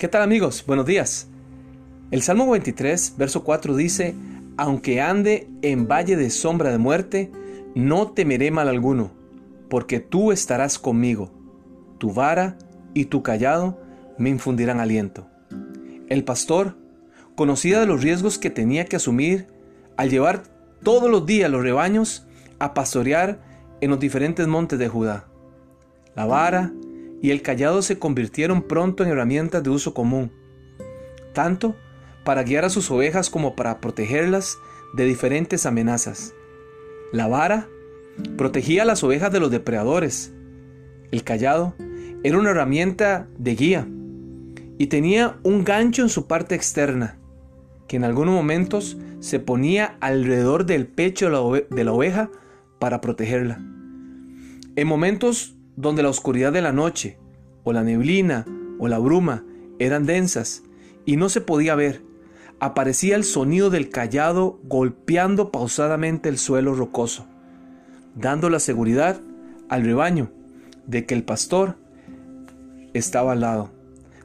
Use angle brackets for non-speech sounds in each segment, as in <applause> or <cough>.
¿Qué tal amigos? Buenos días. El Salmo 23, verso 4 dice, Aunque ande en valle de sombra de muerte, no temeré mal alguno, porque tú estarás conmigo. Tu vara y tu callado me infundirán aliento. El pastor, conocía de los riesgos que tenía que asumir al llevar todos los días los rebaños a pastorear en los diferentes montes de Judá. La vara y el callado se convirtieron pronto en herramientas de uso común, tanto para guiar a sus ovejas como para protegerlas de diferentes amenazas. La vara protegía a las ovejas de los depredadores. El callado era una herramienta de guía y tenía un gancho en su parte externa, que en algunos momentos se ponía alrededor del pecho de la, oveja para protegerla. En momentos donde la oscuridad de la noche, o la neblina, o la bruma eran densas y no se podía ver, aparecía el sonido del callado golpeando pausadamente el suelo rocoso, dando la seguridad al rebaño de que el pastor estaba al lado,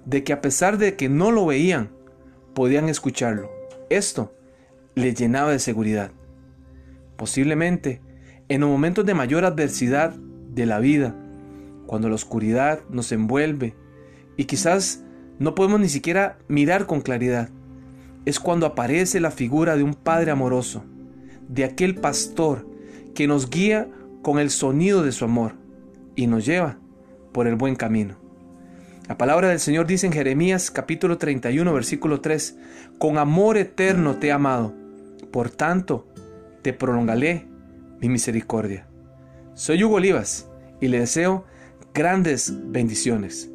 de que a pesar de que no lo veían, podían escucharlo. Esto le llenaba de seguridad. Posiblemente, en los momentos de mayor adversidad de la vida, cuando la oscuridad nos envuelve y quizás no podemos ni siquiera mirar con claridad. Es cuando aparece la figura de un Padre amoroso, de aquel pastor que nos guía con el sonido de su amor y nos lleva por el buen camino. La palabra del Señor dice en Jeremías capítulo 31 versículo 3, con amor eterno te he amado, por tanto te prolongaré mi misericordia. Soy Hugo Olivas y le deseo grandes bendiciones.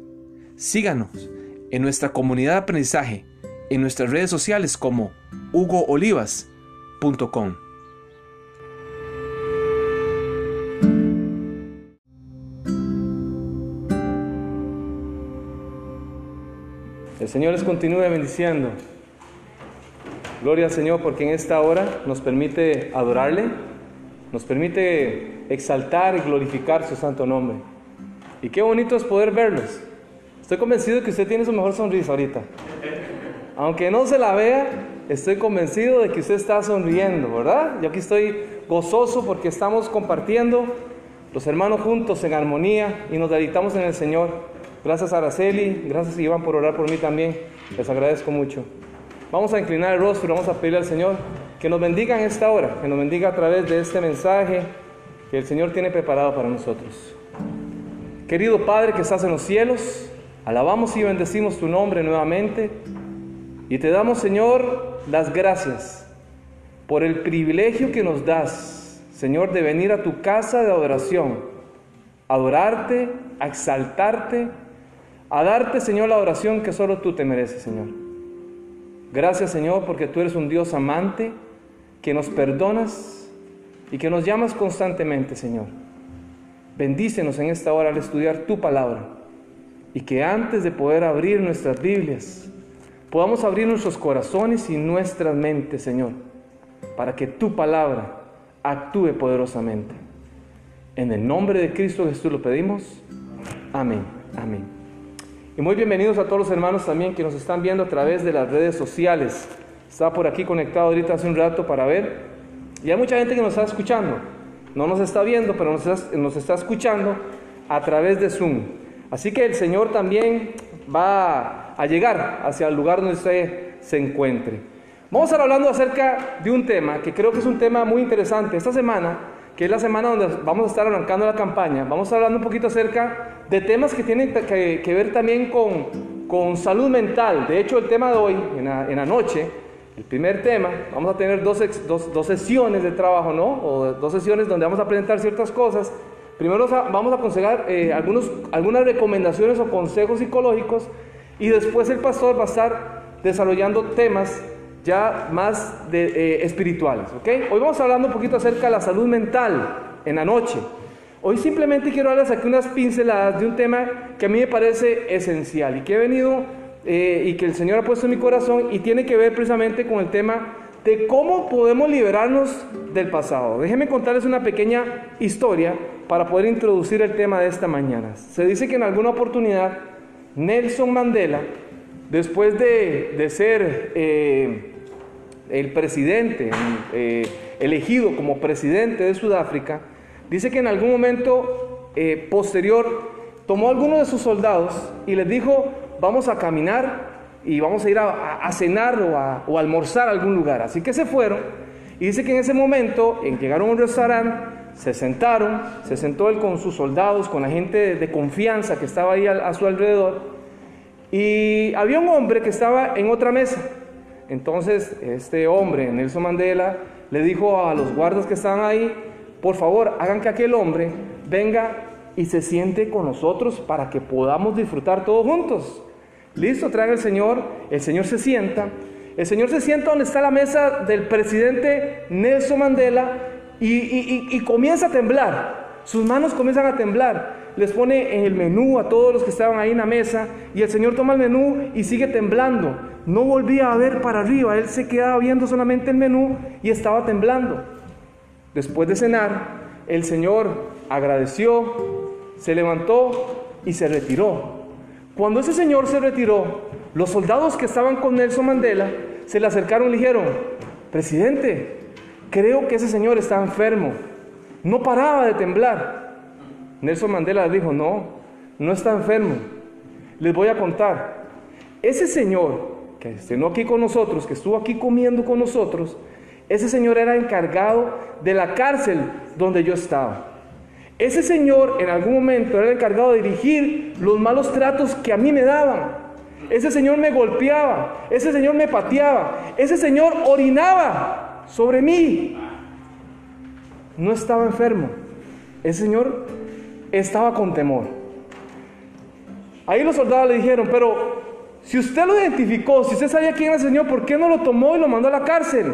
Síganos en nuestra comunidad de aprendizaje en nuestras redes sociales como hugoolivas.com. El Señor les continúe bendiciendo. Gloria al Señor porque en esta hora nos permite adorarle, nos permite exaltar y glorificar su santo nombre. Y qué bonito es poder verlos. Estoy convencido de que usted tiene su mejor sonrisa ahorita. Aunque no se la vea, estoy convencido de que usted está sonriendo, ¿verdad? Yo aquí estoy gozoso porque estamos compartiendo los hermanos juntos en armonía y nos dedicamos en el Señor. Gracias a Araceli, gracias Iván por orar por mí también. Les agradezco mucho. Vamos a inclinar el rostro vamos a pedirle al Señor que nos bendiga en esta hora, que nos bendiga a través de este mensaje que el Señor tiene preparado para nosotros. Querido Padre que estás en los cielos, alabamos y bendecimos tu nombre nuevamente y te damos, Señor, las gracias por el privilegio que nos das, Señor, de venir a tu casa de adoración, adorarte, a exaltarte, a darte, Señor, la oración que solo tú te mereces, Señor. Gracias, Señor, porque tú eres un Dios amante, que nos perdonas y que nos llamas constantemente, Señor. Bendícenos en esta hora al estudiar tu palabra y que antes de poder abrir nuestras Biblias, podamos abrir nuestros corazones y nuestras mentes, Señor, para que tu palabra actúe poderosamente. En el nombre de Cristo Jesús lo pedimos. Amén. Amén. Y muy bienvenidos a todos los hermanos también que nos están viendo a través de las redes sociales. Estaba por aquí conectado ahorita hace un rato para ver. Y hay mucha gente que nos está escuchando no nos está viendo, pero nos está, escuchando a través de Zoom. Así que el Señor también va a llegar hacia el lugar donde usted se encuentre. Vamos a estar hablando acerca de un tema que creo que es un tema muy interesante. Esta semana, que es la semana donde vamos a estar arrancando la campaña, vamos a estar hablando un poquito acerca de temas que tienen que, ver también con, con, salud mental. De hecho, el tema de hoy, en en la noche, el primer tema, vamos a tener dos, dos, sesiones de trabajo, ¿no? O dos sesiones donde vamos a presentar ciertas cosas. Primero vamos a aconsejar eh, algunos, algunas recomendaciones o consejos psicológicos y después el pastor va a estar desarrollando temas ya más de, eh, espirituales, ¿ok? Hoy vamos hablando un poquito acerca de la salud mental en la noche. Hoy simplemente quiero darles aquí unas pinceladas de un tema que a mí me parece esencial y que he venido eh, y que el Señor ha puesto en mi corazón y tiene que ver precisamente con el tema de cómo podemos liberarnos del pasado. Déjenme contarles una pequeña historia para poder introducir el tema de esta mañana. Se dice que en alguna oportunidad Nelson Mandela después de, ser eh, el presidente, eh, elegido como presidente de Sudáfrica, dice que en algún momento eh, posterior tomó a algunos de sus soldados y les dijo, vamos a caminar y vamos a ir a, cenar o a, a almorzar a algún lugar. Así que se fueron y dice que en ese momento en llegaron a un restaurante, se sentaron, se sentó él con sus soldados, con la gente de confianza que estaba ahí a, su alrededor, y había un hombre que estaba en otra mesa. Entonces este hombre, Nelson Mandela, le dijo a los guardas que estaban ahí, por favor, hagan que aquel hombre venga y se siente con nosotros para que podamos disfrutar todos juntos. Listo, trae el Señor, el Señor se sienta, el Señor se sienta donde está la mesa del presidente Nelson Mandela y, comienza a temblar. Sus manos comienzan a temblar. Les pone el menú a todos los que estaban ahí en la mesa y el Señor toma el menú y sigue temblando. No volvía a ver para arriba, él se quedaba viendo solamente el menú y estaba temblando. Después de cenar, el Señor agradeció, se levantó y se retiró. Cuando ese señor se retiró, los soldados que estaban con Nelson Mandela se le acercaron y le dijeron, presidente, Creo que ese señor está enfermo. No paraba de temblar. Nelson Mandela dijo, no, no está enfermo. Les voy a contar. Ese señor que estuvo aquí con nosotros, que estuvo aquí comiendo con nosotros, ese señor era encargado de la cárcel donde yo estaba. Ese señor en algún momento era el encargado de dirigir los malos tratos que a mí me daban. Ese señor me golpeaba, ese señor me pateaba, ese señor orinaba sobre mí. No estaba enfermo. El Señor estaba con temor. Ahí los soldados le dijeron, pero si usted lo identificó, si usted sabía quién era el Señor, ¿por qué no lo tomó y lo mandó a la cárcel?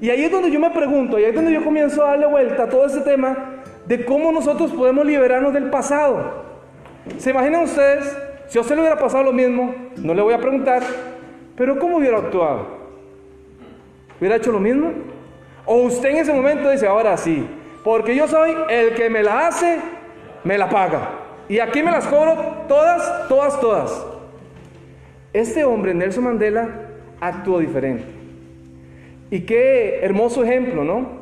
Y ahí es donde yo me pregunto, ahí es donde yo comienzo a darle vuelta a todo este tema de cómo nosotros podemos liberarnos del pasado. ¿Se imaginan ustedes? Si a usted le hubiera pasado lo mismo, no le voy a preguntar, pero ¿cómo hubiera actuado? ¿Hubiera hecho lo mismo? O usted en ese momento dice, ahora sí, porque yo soy el que me la hace, me la paga. Y aquí me las cobro todas, todas, todas. Este hombre, Nelson Mandela, actuó diferente. Y qué hermoso ejemplo, ¿no?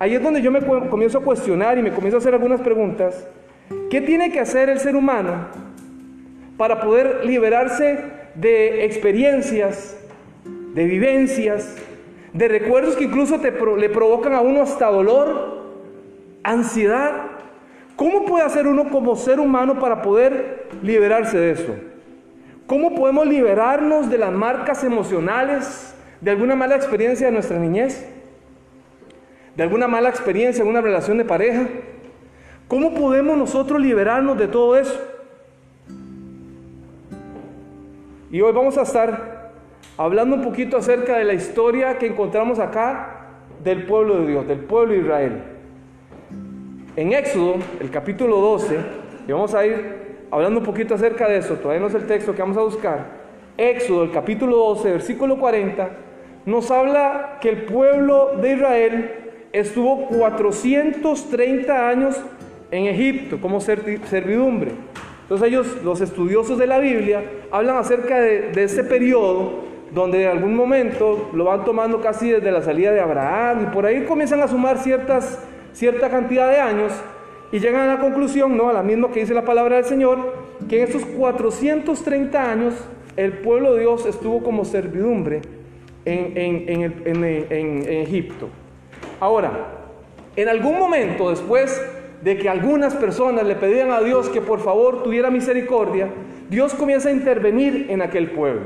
Ahí es donde yo me comienzo a cuestionar y me comienzo a hacer algunas preguntas. ¿Qué tiene que hacer el ser humano para poder liberarse de experiencias, de vivencias, de recuerdos que incluso le provocan a uno hasta dolor, ansiedad. ¿Cómo puede hacer uno como ser humano para poder liberarse de eso? ¿Cómo podemos liberarnos de las marcas emocionales de alguna mala experiencia de nuestra niñez? ¿De alguna mala experiencia en una relación de pareja? ¿Cómo podemos nosotros liberarnos de todo eso? Y hoy vamos a estar hablando un poquito acerca de la historia que encontramos acá del pueblo de Dios, del pueblo de Israel. En Éxodo, el capítulo 12, y vamos a ir hablando un poquito acerca de eso, todavía no es el texto que vamos a buscar. Éxodo, el capítulo 12, versículo 40, nos habla que el pueblo de Israel estuvo 430 años en Egipto como servidumbre. Entonces ellos, los estudiosos de la Biblia, hablan acerca de, ese periodo donde en algún momento lo van tomando casi desde la salida de Abraham y por ahí comienzan a sumar ciertas, cierta cantidad de años y llegan a la conclusión, ¿no? a la misma que dice la palabra del Señor, que en estos 430 años el pueblo de Dios estuvo como servidumbre en, en Egipto. Ahora, en algún momento después de que algunas personas le pedían a Dios que por favor tuviera misericordia, Dios comienza a intervenir en aquel pueblo.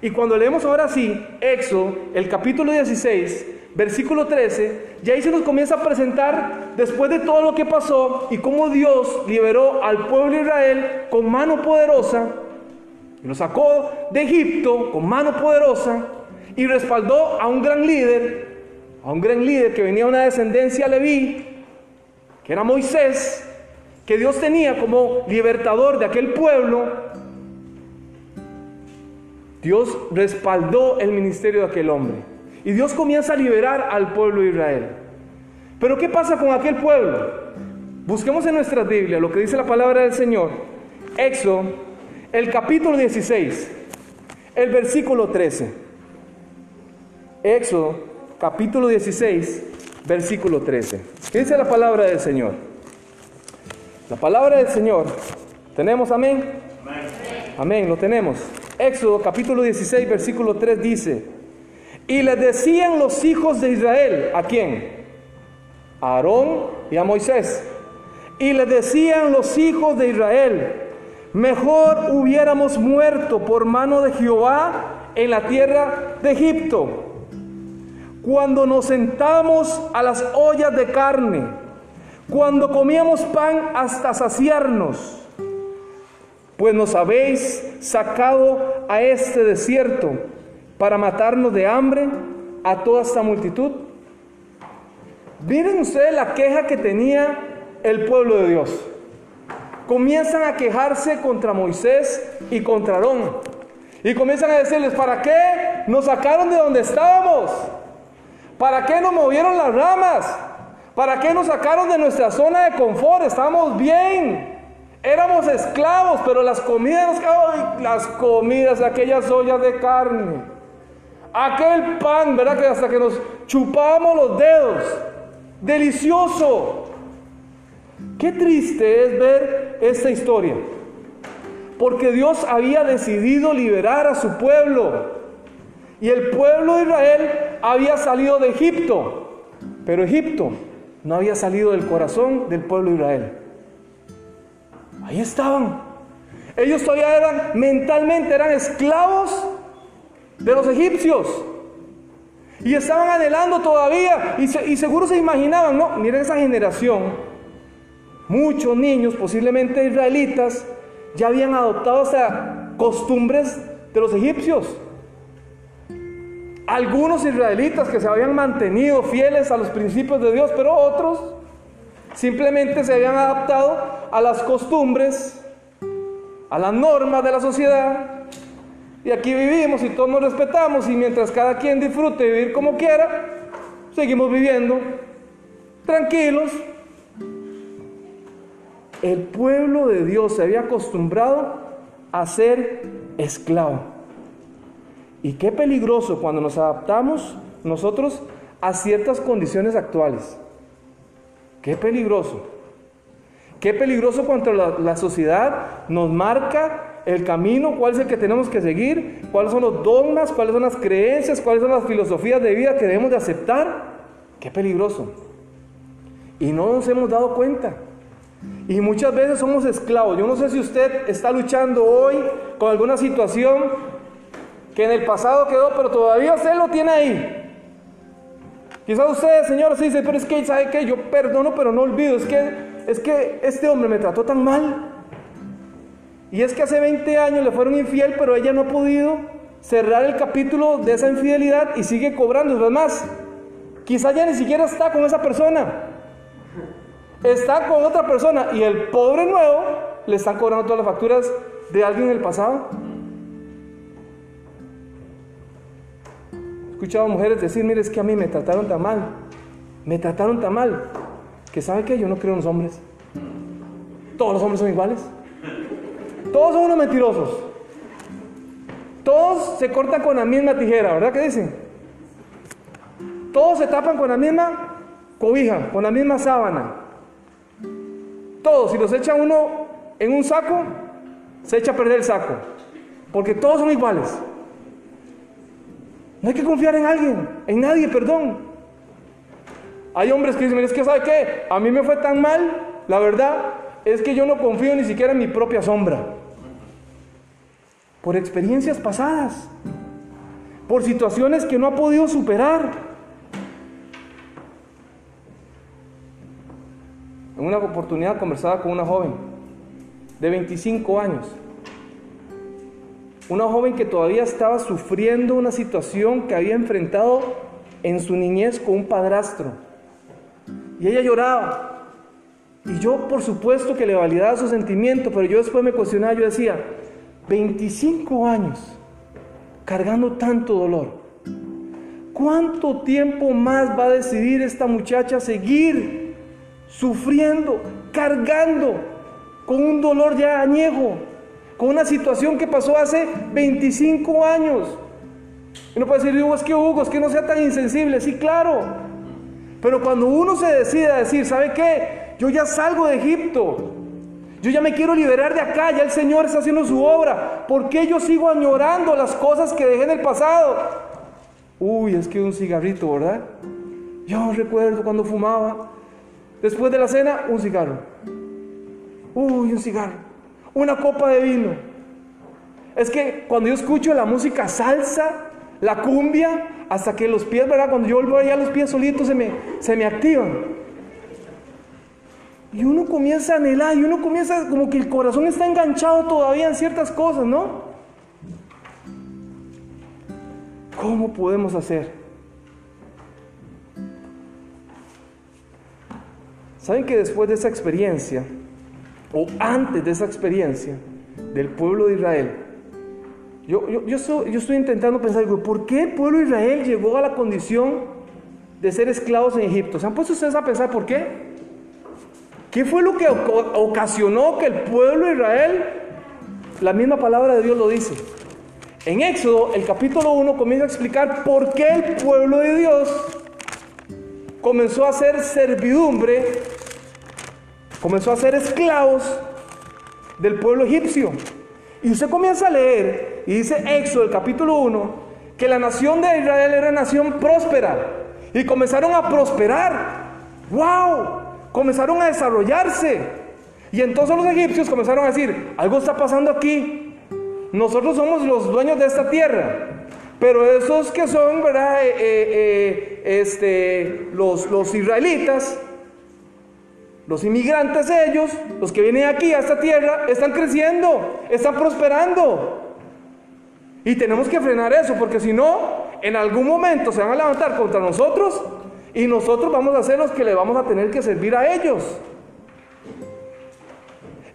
Y cuando leemos ahora sí, Éxodo, el capítulo 16, versículo 13, ya ahí se nos comienza a presentar después de todo lo que pasó y cómo Dios liberó al pueblo de Israel con mano poderosa, y lo sacó de Egipto con mano poderosa y respaldó a un gran líder, a un gran líder que venía de una descendencia leví, que era Moisés, que Dios tenía como libertador de aquel pueblo Dios respaldó el ministerio de aquel hombre. Y Dios comienza a liberar al pueblo de Israel. Pero ¿qué pasa con aquel pueblo? Busquemos en nuestra Biblia lo que dice la palabra del Señor. Éxodo, el capítulo 16. el versículo 13. Éxodo capítulo 16, versículo 13. ¿Qué dice la palabra del Señor? La palabra del Señor. ¿Tenemos amén? Amén, amén lo tenemos. Éxodo capítulo 16, versículo 3 dice, y le decían los hijos de Israel, ¿a quién? A Aarón y a Moisés. Y le decían los hijos de Israel, mejor hubiéramos muerto por mano de Jehová en la tierra de Egipto, cuando nos sentamos a las ollas de carne, cuando comíamos pan hasta saciarnos pues nos habéis sacado a este desierto para matarnos de hambre a toda esta multitud. Miren ustedes la queja que tenía el pueblo de Dios. Comienzan a quejarse contra Moisés y contra Aarón. Y comienzan a decirles, ¿para qué nos sacaron de donde estábamos? ¿Para qué nos movieron las ramas? ¿Para qué nos sacaron de nuestra zona de confort? Estamos bien. Éramos esclavos, pero las comidas, las comidas, aquellas ollas de carne, aquel pan, ¿verdad? Que hasta que nos chupábamos los dedos, delicioso. Qué triste es ver esta historia, porque Dios había decidido liberar a su pueblo, y el pueblo de Israel había salido de Egipto, pero Egipto no había salido del corazón del pueblo de Israel. Ahí estaban. Ellos todavía eran, mentalmente eran esclavos de los egipcios. Y estaban anhelando todavía. Y, seguro se imaginaban, no, miren esa generación. Muchos niños, posiblemente israelitas, ya habían adoptado hasta costumbres de los egipcios. Algunos israelitas que se habían mantenido fieles a los principios de Dios, pero otros simplemente se habían adaptado a las costumbres, a las normas de la sociedad. Y aquí vivimos y todos nos respetamos y mientras cada quien disfrute vivir como quiera, seguimos viviendo tranquilos. El pueblo de Dios se había acostumbrado a ser esclavo. Y qué peligroso cuando nos adaptamos nosotros a ciertas condiciones actuales. Qué peligroso. Qué peligroso cuando la, sociedad nos marca el camino, cuál es el que tenemos que seguir, cuáles son los dogmas, cuáles son las creencias, cuáles son las filosofías de vida que debemos de aceptar. Qué peligroso. Y no nos hemos dado cuenta. Y muchas veces somos esclavos. Yo no sé si usted está luchando hoy con alguna situación que en el pasado quedó, pero todavía usted lo tiene ahí. Quizás usted, Señor, se dice, pero es que, ¿sabe qué? Yo perdono, pero no olvido. Es que es que este hombre me trató tan mal. Y es que hace 20 años le fueron infiel, pero ella no ha podido cerrar el capítulo de esa infidelidad y sigue cobrando. Además, quizá ya ni siquiera está con esa persona. Está con otra persona y el pobre nuevo le están cobrando todas las facturas de alguien en el pasado. Escuchado mujeres decir, mire, es que a mí me trataron tan mal. Me trataron tan mal que sabe que yo no creo en los hombres. Todos los hombres son iguales. Todos son unos mentirosos. Todos se cortan con la misma tijera, ¿verdad que dicen? Todos se tapan con la misma cobija, con la misma sábana. Todos, si los echa uno en un saco, se echa a perder el saco. Porque todos son iguales. No hay que confiar en alguien, en nadie, perdón. Hay hombres que dicen, es que ¿sabe qué? A mí me fue tan mal, la verdad es que yo no confío ni siquiera en mi propia sombra. Por experiencias pasadas, por situaciones que no ha podido superar. En una oportunidad conversaba con una joven de 25 años. Una joven que todavía estaba sufriendo una situación que había enfrentado en su niñez con un padrastro y ella lloraba. Y yo, por supuesto, que le validaba su sentimiento, pero yo después me cuestionaba, yo decía, 25 años cargando tanto dolor. ¿Cuánto tiempo más va a decidir esta muchacha seguir sufriendo, cargando con un dolor ya añejo, con una situación que pasó hace 25 años. Y no puede decir, Hugo, es que Hugo, es que no sea tan insensible. Sí, claro. Pero cuando uno se decide a decir, ¿sabe qué? Yo ya salgo de Egipto. Yo ya me quiero liberar de acá, ya el Señor está haciendo su obra. ¿Por qué yo sigo añorando las cosas que dejé en el pasado? Uy, es que un cigarrito, ¿verdad? Yo recuerdo cuando fumaba. Después de la cena, un cigarro. Uy, un cigarro. Una copa de vino. Es que cuando yo escucho la música salsa, la cumbia, hasta que los pies, ¿verdad? Cuando yo vuelvo allá, los pies solitos se me, se me activan. Y uno comienza a anhelar, y uno comienza como que el corazón está enganchado todavía en ciertas cosas, ¿no? ¿Cómo podemos hacer? ¿Saben que después de esa experiencia, o antes de esa experiencia del pueblo de Israel, yo, yo, yo, estoy intentando pensar, ¿por qué el pueblo de Israel llegó a la condición de ser esclavos en Egipto? ¿Se han puesto ustedes a pensar por qué? ¿Qué fue lo que ocasionó que el pueblo de Israel, la misma palabra de Dios lo dice? En Éxodo, el capítulo 1 comienza a explicar por qué el pueblo de Dios comenzó a ser servidumbre, comenzó a ser esclavos del pueblo egipcio. Y usted comienza a leer, y dice Éxodo, el capítulo 1, que la nación de Israel era nación próspera. Y comenzaron a prosperar. ¡Wow! comenzaron a desarrollarse. Y entonces los egipcios comenzaron a decir, algo está pasando aquí. Nosotros somos los dueños de esta tierra. Pero esos que son, ¿verdad? Eh, eh, eh, este, los, los israelitas, los inmigrantes ellos, los que vienen aquí a esta tierra, están creciendo, están prosperando. Y tenemos que frenar eso, porque si no, en algún momento se van a levantar contra nosotros y nosotros vamos a ser los que le vamos a tener que servir a ellos.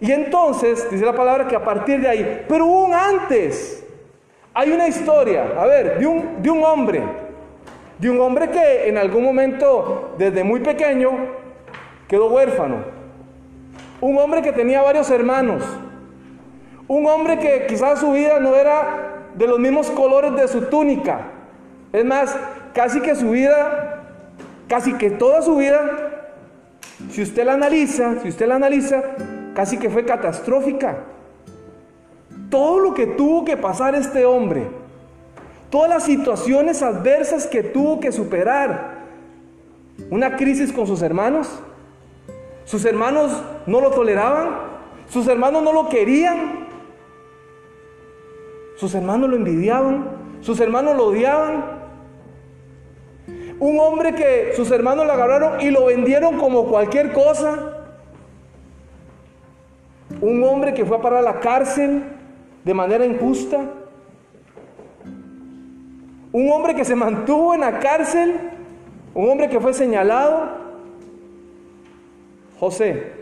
Y entonces, dice la palabra que a partir de ahí, pero un antes, hay una historia, a ver, de un, de un hombre, de un hombre que en algún momento, desde muy pequeño, quedó huérfano. Un hombre que tenía varios hermanos. Un hombre que quizás su vida no era de los mismos colores de su túnica. Es más, casi que su vida casi que toda su vida, si usted la analiza, si usted la analiza, casi que fue catastrófica. Todo lo que tuvo que pasar este hombre, todas las situaciones adversas que tuvo que superar, una crisis con sus hermanos, sus hermanos no lo toleraban, sus hermanos no lo querían, sus hermanos lo envidiaban, sus hermanos lo odiaban, un hombre que sus hermanos lo agarraron y lo vendieron como cualquier cosa. Un hombre que fue a parar a la cárcel de manera injusta. Un hombre que se mantuvo en la cárcel. Un hombre que fue señalado. José.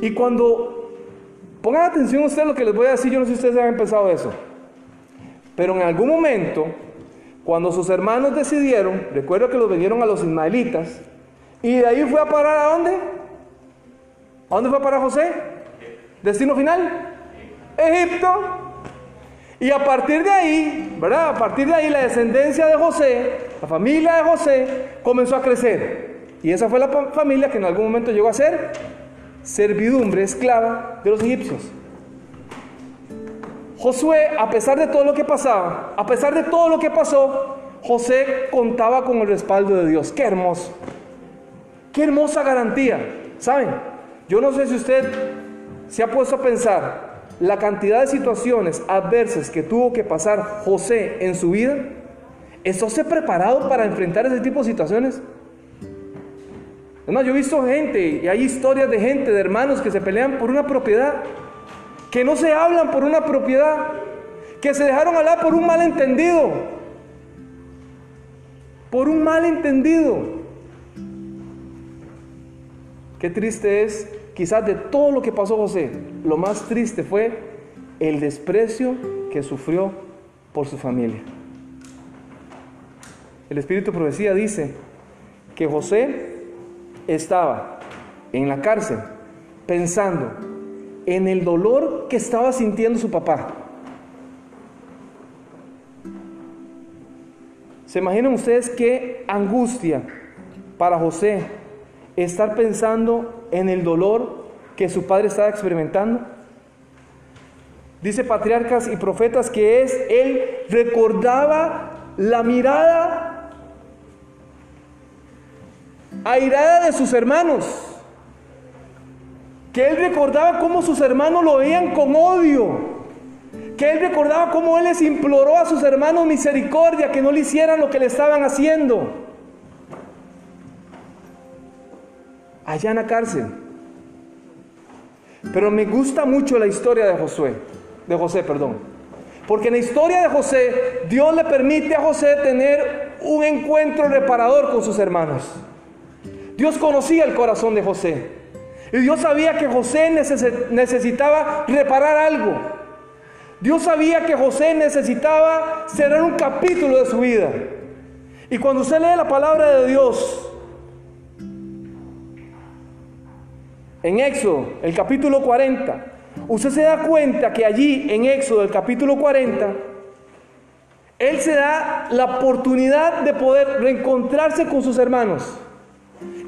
Y cuando pongan atención ustedes lo que les voy a decir, yo no sé si ustedes han pensado eso. Pero en algún momento cuando sus hermanos decidieron, recuerdo que los vendieron a los ismaelitas, y de ahí fue a parar a dónde? ¿A dónde fue a parar José? Destino final, Egipto. Y a partir de ahí, ¿verdad? A partir de ahí la descendencia de José, la familia de José, comenzó a crecer. Y esa fue la familia que en algún momento llegó a ser servidumbre, esclava de los egipcios. Josué, a pesar de todo lo que pasaba, a pesar de todo lo que pasó, José contaba con el respaldo de Dios. Qué hermoso. Qué hermosa garantía. ¿Saben? Yo no sé si usted se ha puesto a pensar la cantidad de situaciones adversas que tuvo que pasar José en su vida. ¿Estóse preparado para enfrentar ese tipo de situaciones? Yo he visto gente y hay historias de gente, de hermanos que se pelean por una propiedad que no se hablan por una propiedad, que se dejaron hablar por un malentendido, por un malentendido. Qué triste es, quizás de todo lo que pasó José, lo más triste fue el desprecio que sufrió por su familia. El Espíritu Profecía dice que José estaba en la cárcel pensando en el dolor que estaba sintiendo su papá. ¿Se imaginan ustedes qué angustia para José estar pensando en el dolor que su padre estaba experimentando? Dice patriarcas y profetas que es, él recordaba la mirada airada de sus hermanos, que él recordaba cómo sus hermanos lo veían con odio, que él recordaba cómo él les imploró a sus hermanos misericordia, que no le hicieran lo que le estaban haciendo. Allá en la cárcel. Pero me gusta mucho la historia de Josué, de José, perdón. Porque en la historia de José, Dios le permite a José tener un encuentro reparador con sus hermanos. Dios conocía el corazón de José. Y Dios sabía que José necesitaba reparar algo. Dios sabía que José necesitaba cerrar un capítulo de su vida. Y cuando usted lee la palabra de Dios, en Éxodo, el capítulo 40, usted se da cuenta que allí, en Éxodo, el capítulo 40, él se da la oportunidad de poder reencontrarse con sus hermanos.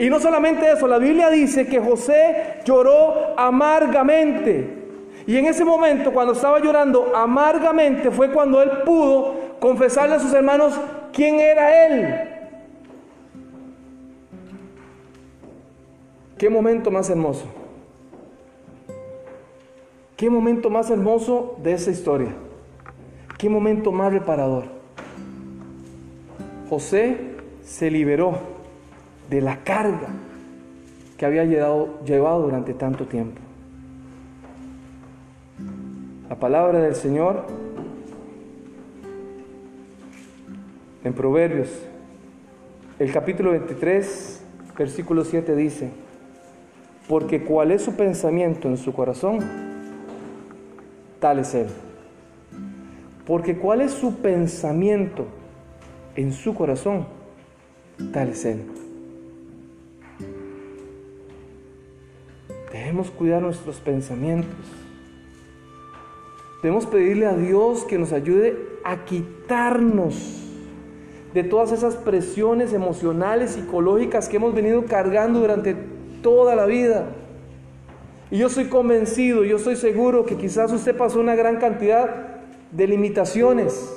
Y no solamente eso, la Biblia dice que José lloró amargamente. Y en ese momento, cuando estaba llorando amargamente, fue cuando él pudo confesarle a sus hermanos quién era él. Qué momento más hermoso. Qué momento más hermoso de esa historia. Qué momento más reparador. José se liberó de la carga que había llevado, llevado durante tanto tiempo. La palabra del Señor en Proverbios, el capítulo 23, versículo 7 dice, porque cuál es su pensamiento en su corazón, tal es él. Porque cuál es su pensamiento en su corazón, tal es él. Debemos cuidar nuestros pensamientos Debemos pedirle a Dios que nos ayude a quitarnos de todas esas presiones emocionales, psicológicas que hemos venido cargando durante toda la vida. Y yo soy convencido, yo estoy seguro que quizás usted pasó una gran cantidad de limitaciones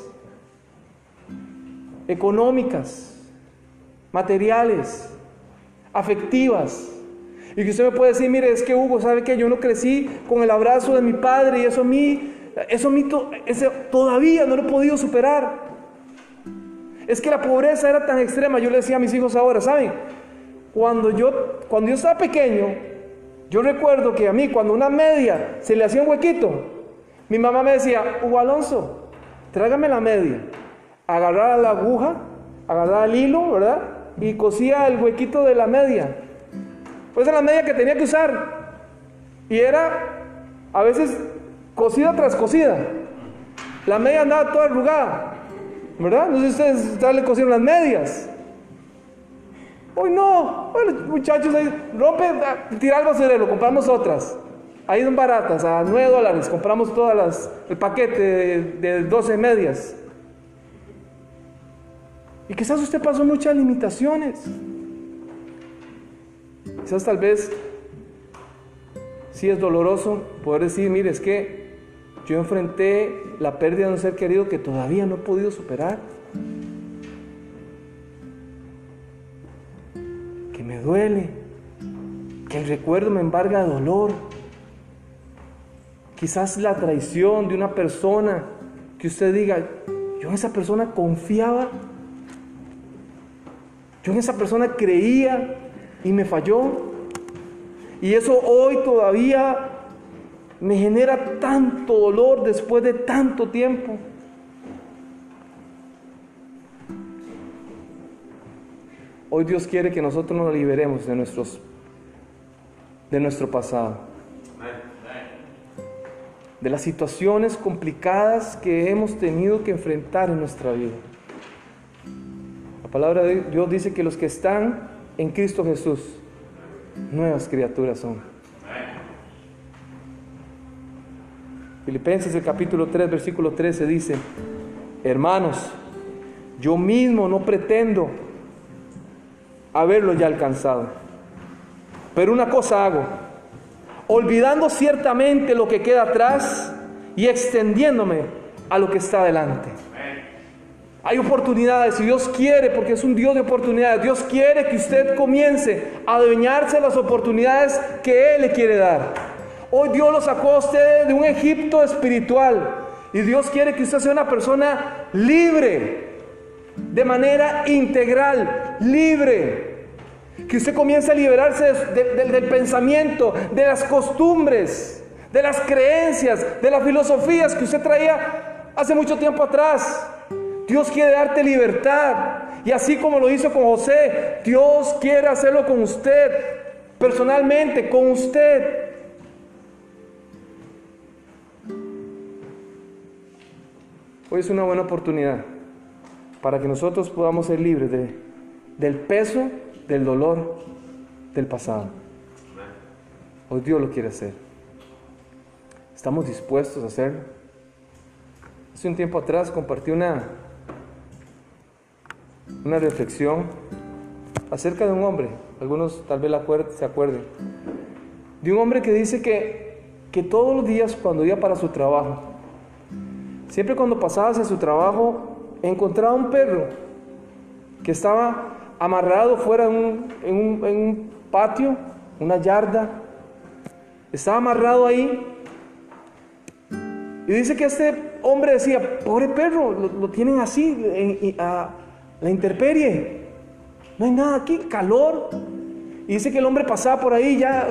económicas, materiales, afectivas. Y que usted me puede decir, mire, es que Hugo, ¿sabe que yo no crecí con el abrazo de mi padre y eso a mí eso mito, ese, todavía no lo he podido superar. Es que la pobreza era tan extrema. Yo le decía a mis hijos ahora, ¿saben? Cuando yo, cuando yo estaba pequeño, yo recuerdo que a mí, cuando una media se le hacía un huequito, mi mamá me decía, Hugo Alonso, trágame la media. Agarraba la aguja, agarraba el hilo, ¿verdad? Y cosía el huequito de la media. Pues era la media que tenía que usar. Y era a veces cosida tras cosida. La media andaba toda arrugada, ¿verdad? No sé si ustedes le cosieron las medias. Hoy no, bueno, muchachos, ahí, rompe, tira al basurero, compramos otras. Ahí son baratas, a 9 dólares, compramos todas las, el paquete de, de 12 medias. Y quizás usted pasó muchas limitaciones. Quizás tal vez sí es doloroso poder decir, mire, es que yo enfrenté la pérdida de un ser querido que todavía no he podido superar. Que me duele. Que el recuerdo me embarga de dolor. Quizás la traición de una persona que usted diga, yo en esa persona confiaba. Yo en esa persona creía y me falló. Y eso hoy todavía me genera tanto dolor después de tanto tiempo. Hoy Dios quiere que nosotros nos liberemos de, nuestros, de nuestro pasado. De las situaciones complicadas que hemos tenido que enfrentar en nuestra vida. La palabra de Dios dice que los que están en Cristo Jesús, nuevas criaturas son. Filipenses el capítulo 3, versículo 13 dice, hermanos, yo mismo no pretendo haberlo ya alcanzado, pero una cosa hago, olvidando ciertamente lo que queda atrás y extendiéndome a lo que está adelante. Hay oportunidades y Dios quiere, porque es un Dios de oportunidades, Dios quiere que usted comience a adueñarse las oportunidades que Él le quiere dar. Hoy Dios lo sacó a usted de un Egipto espiritual y Dios quiere que usted sea una persona libre, de manera integral, libre. Que usted comience a liberarse del pensamiento, de las costumbres, de las creencias, de las filosofías que usted traía hace mucho tiempo atrás. Dios quiere darte libertad. Y así como lo hizo con José, Dios quiere hacerlo con usted, personalmente, con usted. Hoy es una buena oportunidad para que nosotros podamos ser libres de, del peso, del dolor del pasado. Hoy Dios lo quiere hacer. ¿Estamos dispuestos a hacerlo? Hace un tiempo atrás compartí una, una reflexión acerca de un hombre, algunos tal vez se acuerden, de un hombre que dice que, que todos los días cuando iba para su trabajo, siempre cuando pasaba hacia su trabajo, encontraba un perro que estaba amarrado fuera en un, en un, patio, una yarda, estaba amarrado ahí. Y dice que este hombre decía, pobre perro, lo, tienen así, a la intemperie. No hay nada aquí, calor. Y dice que el hombre pasaba por ahí y ya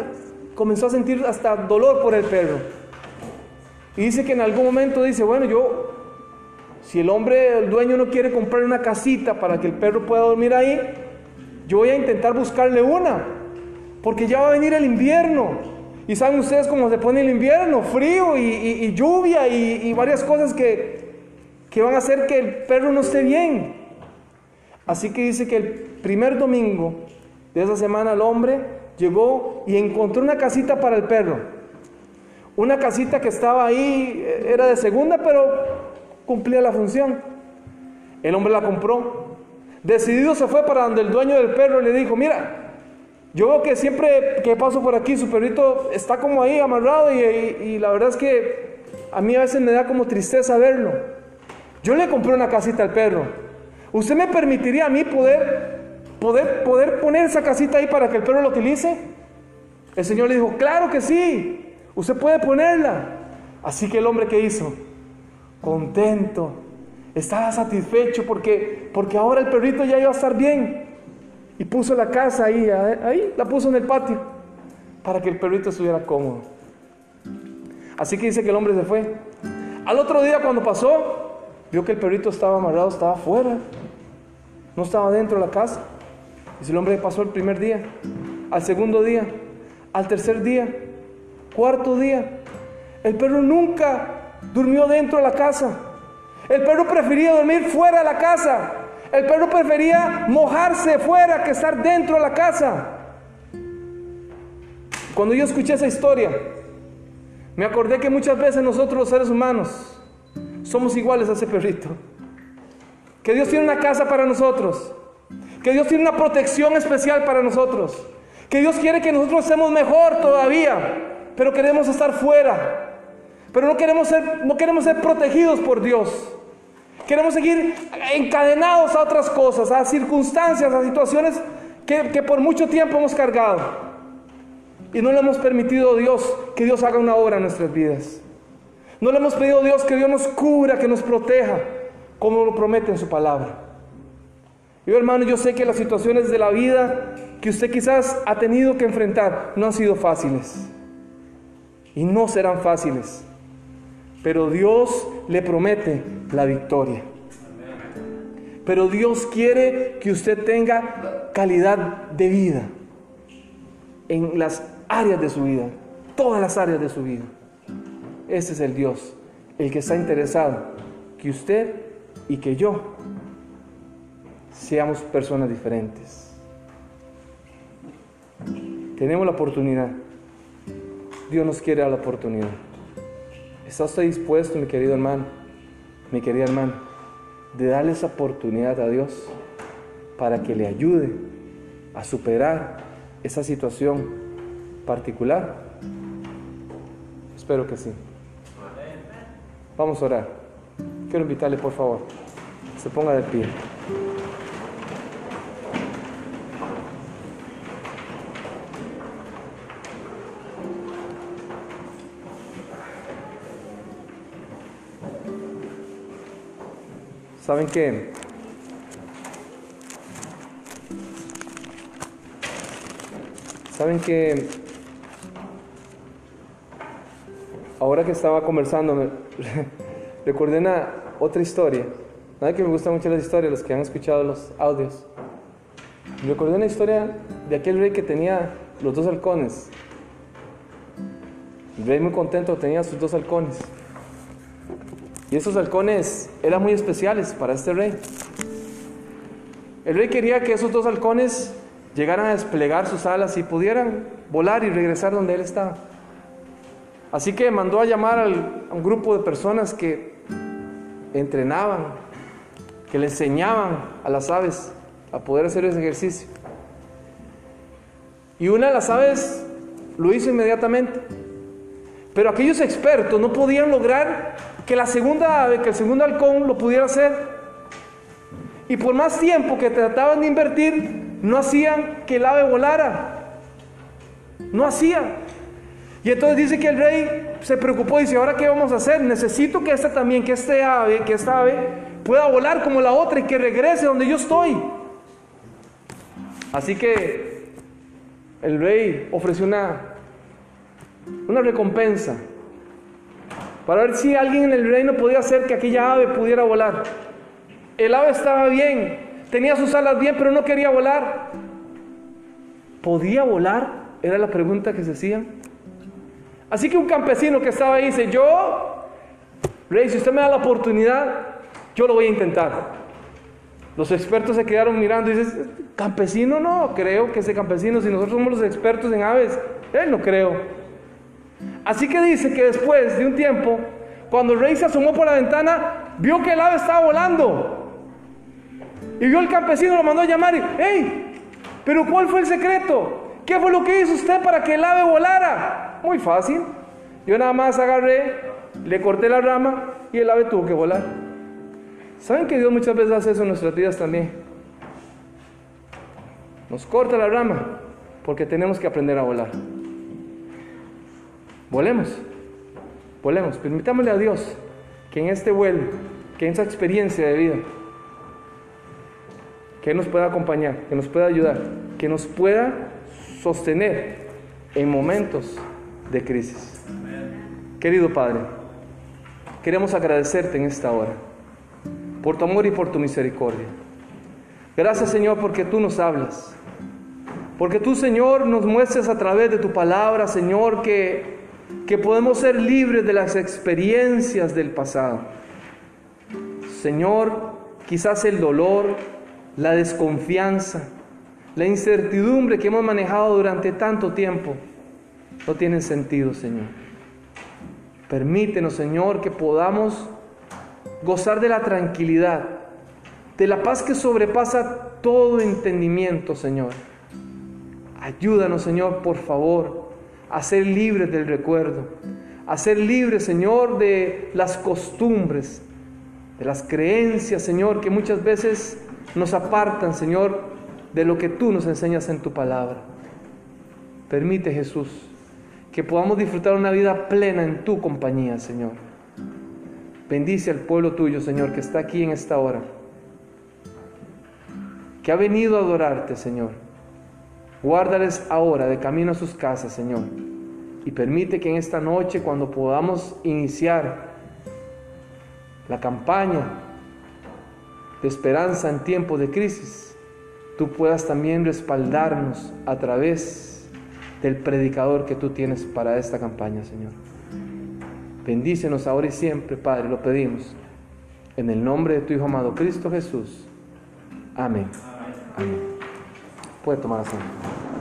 comenzó a sentir hasta dolor por el perro. Y dice que en algún momento dice, bueno, yo si el hombre, el dueño no quiere comprar una casita para que el perro pueda dormir ahí, yo voy a intentar buscarle una, porque ya va a venir el invierno. Y saben ustedes cómo se pone el invierno, frío y, lluvia y, varias cosas que, que van a hacer que el perro no esté bien. Así que dice que el primer domingo de esa semana el hombre llegó y encontró una casita para el perro. Una casita que estaba ahí, era de segunda, pero cumplía la función. El hombre la compró. Decidido se fue para donde el dueño del perro le dijo, mira, yo veo que siempre que paso por aquí su perrito está como ahí amarrado y, y, la verdad es que a mí a veces me da como tristeza verlo. Yo le compré una casita al perro. ¿Usted me permitiría a mí poder, poder, poder poner esa casita ahí para que el perro la utilice? El Señor le dijo, claro que sí, usted puede ponerla. Así que el hombre que hizo, contento, estaba satisfecho porque, porque ahora el perrito ya iba a estar bien. Y puso la casa ahí, ahí la puso en el patio, para que el perrito estuviera cómodo. Así que dice que el hombre se fue. Al otro día cuando pasó, vio que el perrito estaba amarrado, estaba afuera, no estaba dentro de la casa. Y el hombre pasó el primer día, al segundo día, al tercer día, cuarto día, el perro nunca durmió dentro de la casa. El perro prefería dormir fuera de la casa. El perro prefería mojarse fuera que estar dentro de la casa. Cuando yo escuché esa historia, me acordé que muchas veces nosotros los seres humanos somos iguales a ese perrito. Que Dios tiene una casa para nosotros. Que Dios tiene una protección especial para nosotros. Que Dios quiere que nosotros estemos mejor todavía. Pero queremos estar fuera. Pero no queremos ser, no queremos ser protegidos por Dios. Queremos seguir encadenados a otras cosas, a circunstancias, a situaciones que, que por mucho tiempo hemos cargado. Y no le hemos permitido a Dios que Dios haga una obra en nuestras vidas. No le hemos pedido a Dios que Dios nos cubra, que nos proteja, como lo promete en su palabra. Yo hermano, yo sé que las situaciones de la vida que usted quizás ha tenido que enfrentar no han sido fáciles. Y no serán fáciles pero Dios le promete la victoria. Pero Dios quiere que usted tenga calidad de vida en las áreas de su vida, todas las áreas de su vida. Ese es el Dios, el que está interesado que usted y que yo seamos personas diferentes. Tenemos la oportunidad. Dios nos quiere dar la oportunidad. ¿Está usted dispuesto, mi querido hermano, mi querida hermana, de darle esa oportunidad a Dios para que le ayude a superar esa situación particular? Espero que sí. Vamos a orar. Quiero invitarle, por favor, se ponga de pie. ¿Saben qué? ¿Saben que ahora que estaba conversando, me <laughs> recordé una otra historia. Nada que me gusta mucho las historias, los que han escuchado los audios. Recordé una historia de aquel rey que tenía los dos halcones. El rey muy contento tenía sus dos halcones. Y esos halcones eran muy especiales para este rey. El rey quería que esos dos halcones llegaran a desplegar sus alas y pudieran volar y regresar donde él estaba. Así que mandó a llamar a un grupo de personas que entrenaban, que le enseñaban a las aves a poder hacer ese ejercicio. Y una de las aves lo hizo inmediatamente. Pero aquellos expertos no podían lograr que la segunda ave, que el segundo halcón lo pudiera hacer. Y por más tiempo que trataban de invertir, no hacían que el ave volara. No hacía. Y entonces dice que el rey se preocupó y dice, ¿ahora qué vamos a hacer? Necesito que esta también, que este ave, que esta ave pueda volar como la otra y que regrese donde yo estoy. Así que el rey ofreció una, una recompensa para ver si alguien en el reino podía hacer que aquella ave pudiera volar. El ave estaba bien, tenía sus alas bien, pero no quería volar. ¿Podía volar? Era la pregunta que se hacía. Así que un campesino que estaba ahí dice, yo, rey, si usted me da la oportunidad, yo lo voy a intentar. Los expertos se quedaron mirando y dicen, campesino no, creo que ese campesino, si nosotros somos los expertos en aves, él no creo. Así que dice que después de un tiempo, cuando rey se asomó por la ventana, vio que el ave estaba volando. Y vio el campesino, lo mandó a llamar y, ¡hey! ¿Pero cuál fue el secreto? ¿Qué fue lo que hizo usted para que el ave volara? Muy fácil. Yo nada más agarré, le corté la rama y el ave tuvo que volar. ¿Saben que Dios muchas veces hace eso en nuestras vidas también? Nos corta la rama porque tenemos que aprender a volar. Volemos, volemos, permitámosle a Dios que en este vuelo, que en esa experiencia de vida, que nos pueda acompañar, que nos pueda ayudar, que nos pueda sostener en momentos de crisis. Querido Padre, queremos agradecerte en esta hora por tu amor y por tu misericordia. Gracias Señor porque tú nos hablas, porque tú Señor nos muestras a través de tu palabra, Señor, que que podemos ser libres de las experiencias del pasado. Señor, quizás el dolor, la desconfianza, la incertidumbre que hemos manejado durante tanto tiempo no tienen sentido, Señor. Permítenos, Señor, que podamos gozar de la tranquilidad, de la paz que sobrepasa todo entendimiento, Señor. Ayúdanos, Señor, por favor a ser libres del recuerdo, a ser libres, Señor, de las costumbres, de las creencias, Señor, que muchas veces nos apartan, Señor, de lo que tú nos enseñas en tu palabra. Permite, Jesús, que podamos disfrutar una vida plena en tu compañía, Señor. Bendice al pueblo tuyo, Señor, que está aquí en esta hora, que ha venido a adorarte, Señor Guárdales ahora de camino a sus casas, Señor. Y permite que en esta noche, cuando podamos iniciar la campaña de esperanza en tiempos de crisis, tú puedas también respaldarnos a través del predicador que tú tienes para esta campaña, Señor. Bendícenos ahora y siempre, Padre, lo pedimos. En el nombre de tu Hijo amado Cristo Jesús. Amén. Amén. Puede tomar asiento.